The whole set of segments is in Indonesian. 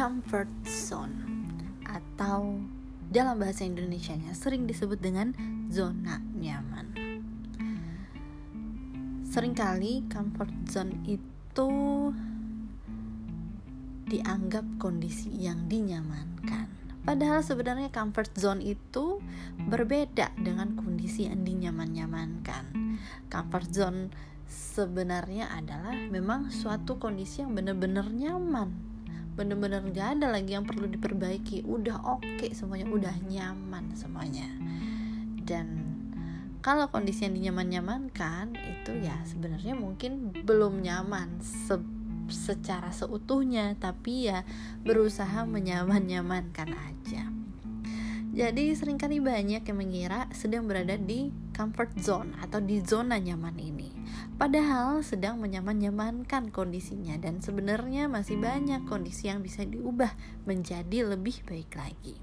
comfort zone atau dalam bahasa Indonesia-nya sering disebut dengan zona nyaman. Seringkali comfort zone itu dianggap kondisi yang dinyamankan. Padahal sebenarnya comfort zone itu berbeda dengan kondisi yang dinyaman-nyamankan. Comfort zone sebenarnya adalah memang suatu kondisi yang benar-benar nyaman. Benar-benar gak ada lagi yang perlu diperbaiki. Udah oke okay, semuanya, udah nyaman semuanya. Dan kalau kondisi yang dinyaman-nyamankan itu ya sebenarnya mungkin belum nyaman se secara seutuhnya tapi ya berusaha menyaman-nyamankan aja jadi sering kali banyak yang mengira sedang berada di comfort zone atau di zona nyaman ini padahal sedang menyaman-nyamankan kondisinya dan sebenarnya masih banyak kondisi yang bisa diubah menjadi lebih baik lagi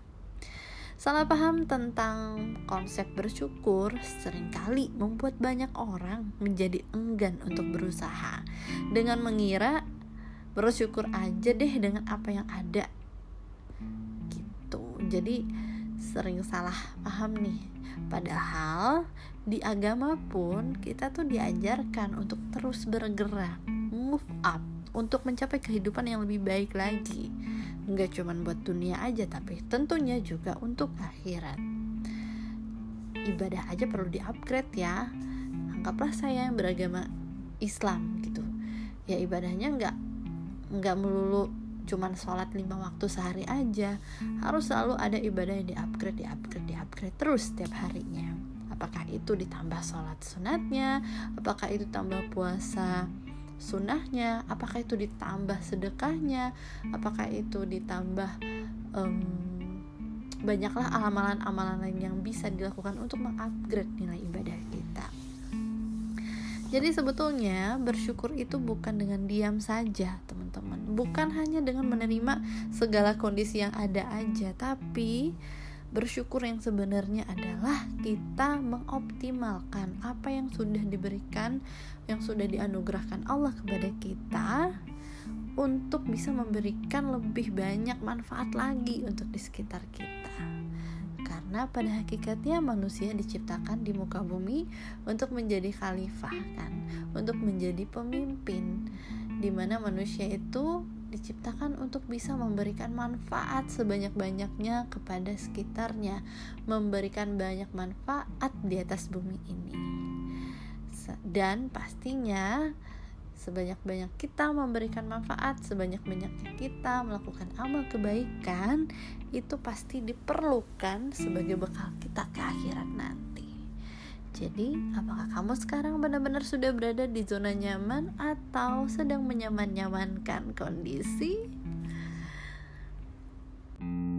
Salah paham tentang konsep bersyukur sering kali membuat banyak orang menjadi enggan untuk berusaha dengan mengira bersyukur aja deh dengan apa yang ada. Gitu. Jadi sering salah paham nih. Padahal di agama pun kita tuh diajarkan untuk terus bergerak, move up untuk mencapai kehidupan yang lebih baik lagi. Nggak cuma buat dunia aja tapi tentunya juga untuk akhirat. Ibadah aja perlu di-upgrade ya. Anggaplah saya yang beragama Islam gitu. Ya ibadahnya nggak nggak melulu cuman sholat lima waktu sehari aja. Harus selalu ada ibadah yang di-upgrade di-upgrade di-upgrade terus setiap harinya. Apakah itu ditambah sholat sunatnya? Apakah itu tambah puasa sunnahnya? Apakah itu ditambah sedekahnya? Apakah itu ditambah um, banyaklah amalan-amalan lain yang bisa dilakukan untuk mengupgrade nilai ibadah jadi sebetulnya bersyukur itu bukan dengan diam saja teman-teman bukan hanya dengan menerima segala kondisi yang ada aja tapi Bersyukur yang sebenarnya adalah kita mengoptimalkan apa yang sudah diberikan, yang sudah dianugerahkan Allah kepada kita untuk bisa memberikan lebih banyak manfaat lagi untuk di sekitar kita. Karena pada hakikatnya manusia diciptakan di muka bumi untuk menjadi khalifah kan, untuk menjadi pemimpin di mana manusia itu diciptakan untuk bisa memberikan manfaat sebanyak-banyaknya kepada sekitarnya, memberikan banyak manfaat di atas bumi ini. Dan pastinya sebanyak-banyak kita memberikan manfaat, sebanyak-banyaknya kita melakukan amal kebaikan, itu pasti diperlukan sebagai bekal kita ke akhirat nanti. Jadi, apakah kamu sekarang benar-benar sudah berada di zona nyaman atau sedang menyaman-nyamankan kondisi? thank you